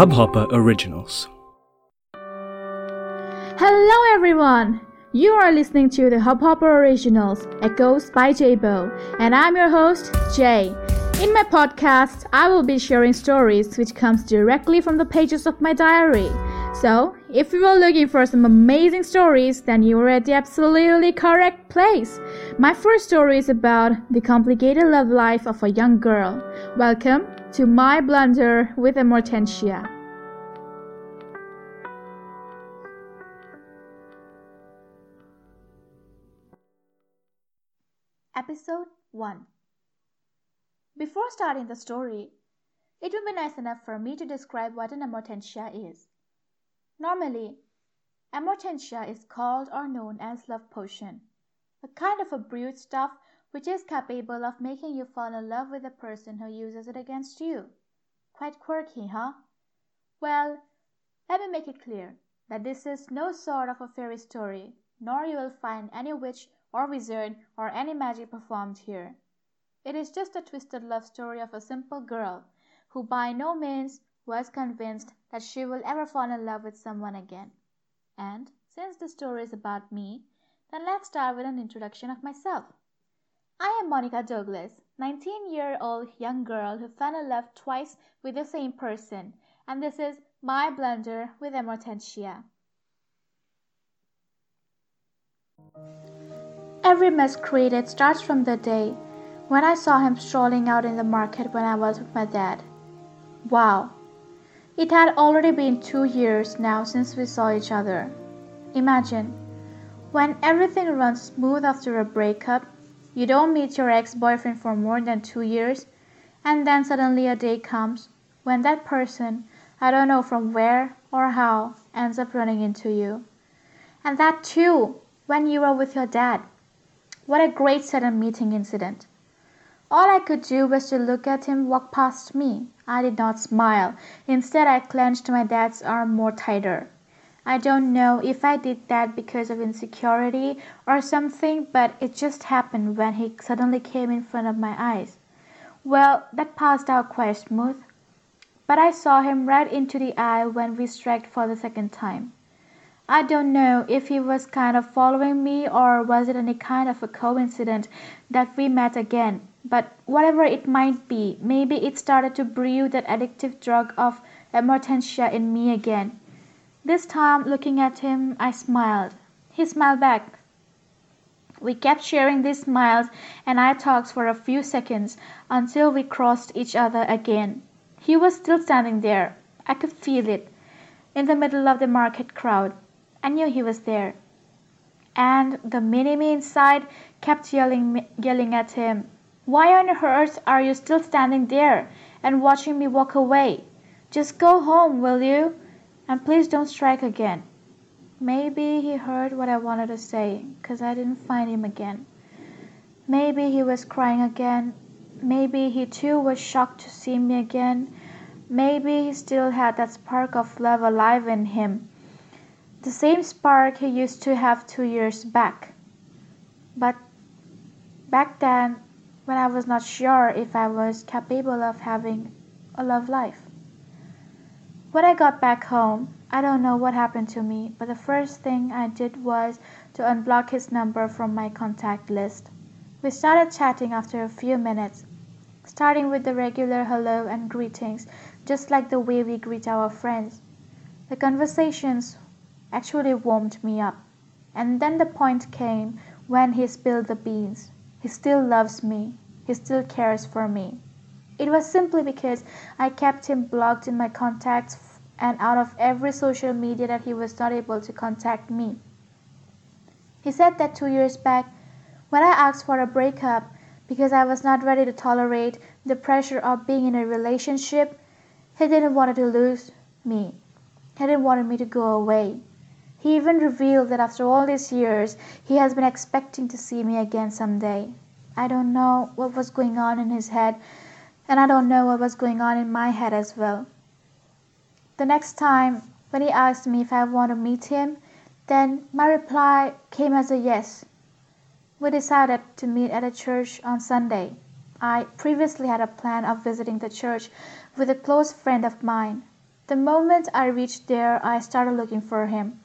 Hubhopper Originals. Hello everyone! You are listening to the Hubhopper Originals, Echoes by Jabo, and I'm your host, Jay. In my podcast, I will be sharing stories which comes directly from the pages of my diary. So, if you are looking for some amazing stories, then you are at the absolutely correct place. My first story is about the complicated love life of a young girl. Welcome to My Blunder with Amortentia. Episode 1 Before starting the story, it would be nice enough for me to describe what an amortentia is. Normally, amortentia is called or known as love potion, a kind of a brewed stuff which is capable of making you fall in love with the person who uses it against you. Quite quirky, huh? Well, let me make it clear that this is no sort of a fairy story, nor you will find any witch or wizard or any magic performed here. It is just a twisted love story of a simple girl who by no means was convinced that she will ever fall in love with someone again. And since the story is about me, then let's start with an introduction of myself. I am Monica Douglas, 19 year old young girl who fell in love twice with the same person, and this is my blunder with Amortentia. Every mess created starts from the day when I saw him strolling out in the market when I was with my dad. Wow! It had already been two years now since we saw each other. Imagine, when everything runs smooth after a breakup you don't meet your ex boyfriend for more than two years, and then suddenly a day comes when that person, I don't know from where or how, ends up running into you. And that too, when you are with your dad. What a great sudden meeting incident. All I could do was to look at him walk past me. I did not smile. Instead, I clenched my dad's arm more tighter. I don't know if I did that because of insecurity or something, but it just happened when he suddenly came in front of my eyes. Well, that passed out quite smooth. But I saw him right into the eye when we struck for the second time. I don't know if he was kind of following me or was it any kind of a coincidence that we met again, but whatever it might be, maybe it started to brew that addictive drug of amortentia in me again. This time, looking at him, I smiled. He smiled back. We kept sharing these smiles and I talks for a few seconds until we crossed each other again. He was still standing there. I could feel it. In the middle of the market crowd. I knew he was there. And the mini me inside kept yelling, yelling at him, Why on earth are you still standing there and watching me walk away? Just go home, will you? And please don't strike again. Maybe he heard what I wanted to say, 'cause I didn't find him again. Maybe he was crying again. Maybe he too was shocked to see me again. Maybe he still had that spark of love alive in him. The same spark he used to have two years back. But back then, when I was not sure if I was capable of having a love life. When I got back home, I don't know what happened to me, but the first thing I did was to unblock his number from my contact list. We started chatting after a few minutes, starting with the regular hello and greetings, just like the way we greet our friends. The conversations actually warmed me up. And then the point came when he spilled the beans. He still loves me. He still cares for me. It was simply because I kept him blocked in my contacts and out of every social media that he was not able to contact me. He said that two years back, when I asked for a breakup because I was not ready to tolerate the pressure of being in a relationship, he didn't want to lose me. He didn't want me to go away. He even revealed that after all these years he has been expecting to see me again some day. I don't know what was going on in his head and I don't know what was going on in my head as well. The next time when he asked me if I want to meet him, then my reply came as a yes. We decided to meet at a church on Sunday. I previously had a plan of visiting the church with a close friend of mine. The moment I reached there I started looking for him.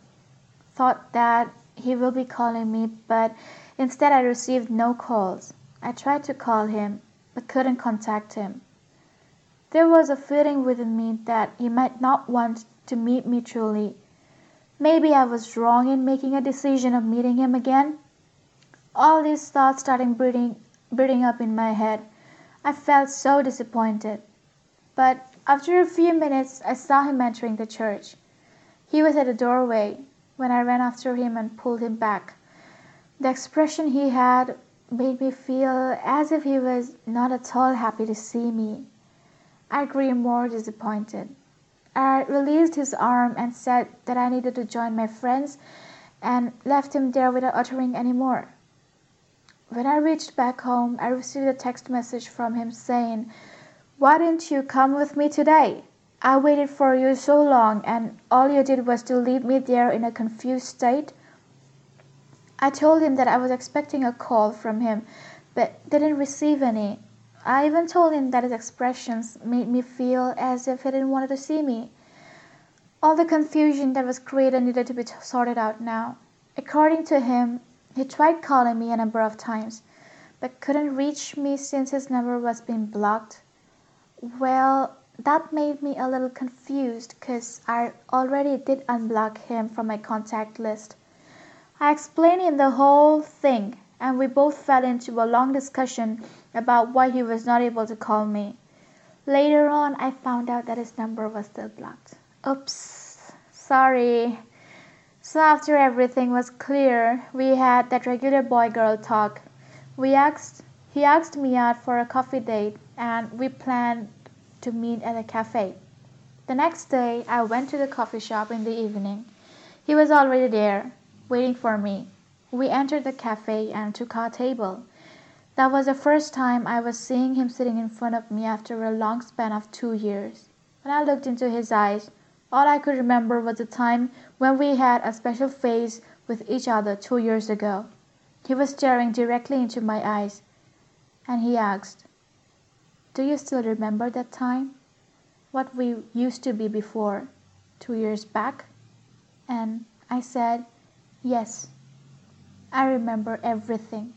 Thought that he will be calling me, but instead I received no calls. I tried to call him, but couldn't contact him. There was a feeling within me that he might not want to meet me truly. Maybe I was wrong in making a decision of meeting him again. All these thoughts started breeding, breeding up in my head. I felt so disappointed. But after a few minutes I saw him entering the church. He was at the doorway when I ran after him and pulled him back. The expression he had made me feel as if he was not at all happy to see me. I grew more disappointed. I released his arm and said that I needed to join my friends and left him there without uttering any more. When I reached back home I received a text message from him saying, "Why didn't you come with me today? I waited for you so long and all you did was to leave me there in a confused state." I told him that I was expecting a call from him but didn't receive any. I even told him that his expressions made me feel as if he didn't want to see me. All the confusion that was created needed to be sorted out now. According to him he tried calling me a number of times, but couldn't reach me since his number was being blocked. Well, that made me a little confused because I already did unblock him from my contact list. I explained him the whole thing and we both fell into a long discussion about why he was not able to call me. Later on I found out that his number was still blocked. Oops, sorry. So after everything was clear we had that regular boy girl talk. We asked he asked me out for a coffee date and we planned to meet at a cafe. The next day I went to the coffee shop in the evening. He was already there, waiting for me. We entered the cafe and took our table. That was the first time I was seeing him sitting in front of me after a long span of two years. When I looked into his eyes all I could remember was the time when we had a special phase with each other two years ago. He was staring directly into my eyes, and he asked, "Do you still remember that time? What we used to be before, two years back?" And I said, "Yes, I remember everything,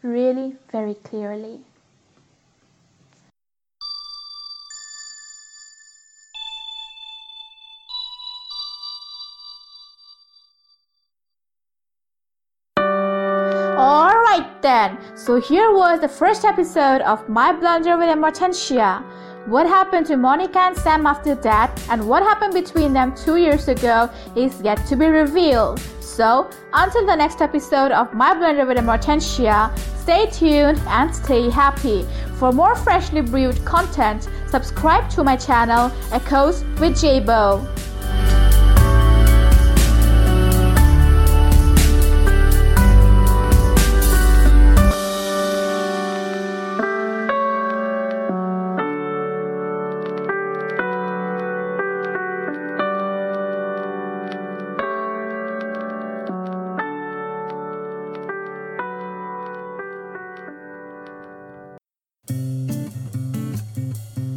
really very clearly." Then, so here was the first episode of My Blunder with Amortentia. What happened to Monica and Sam after that, and what happened between them two years ago, is yet to be revealed. So, until the next episode of My Blunder with Amortentia, stay tuned and stay happy. For more freshly brewed content, subscribe to my channel Echoes with Jabo.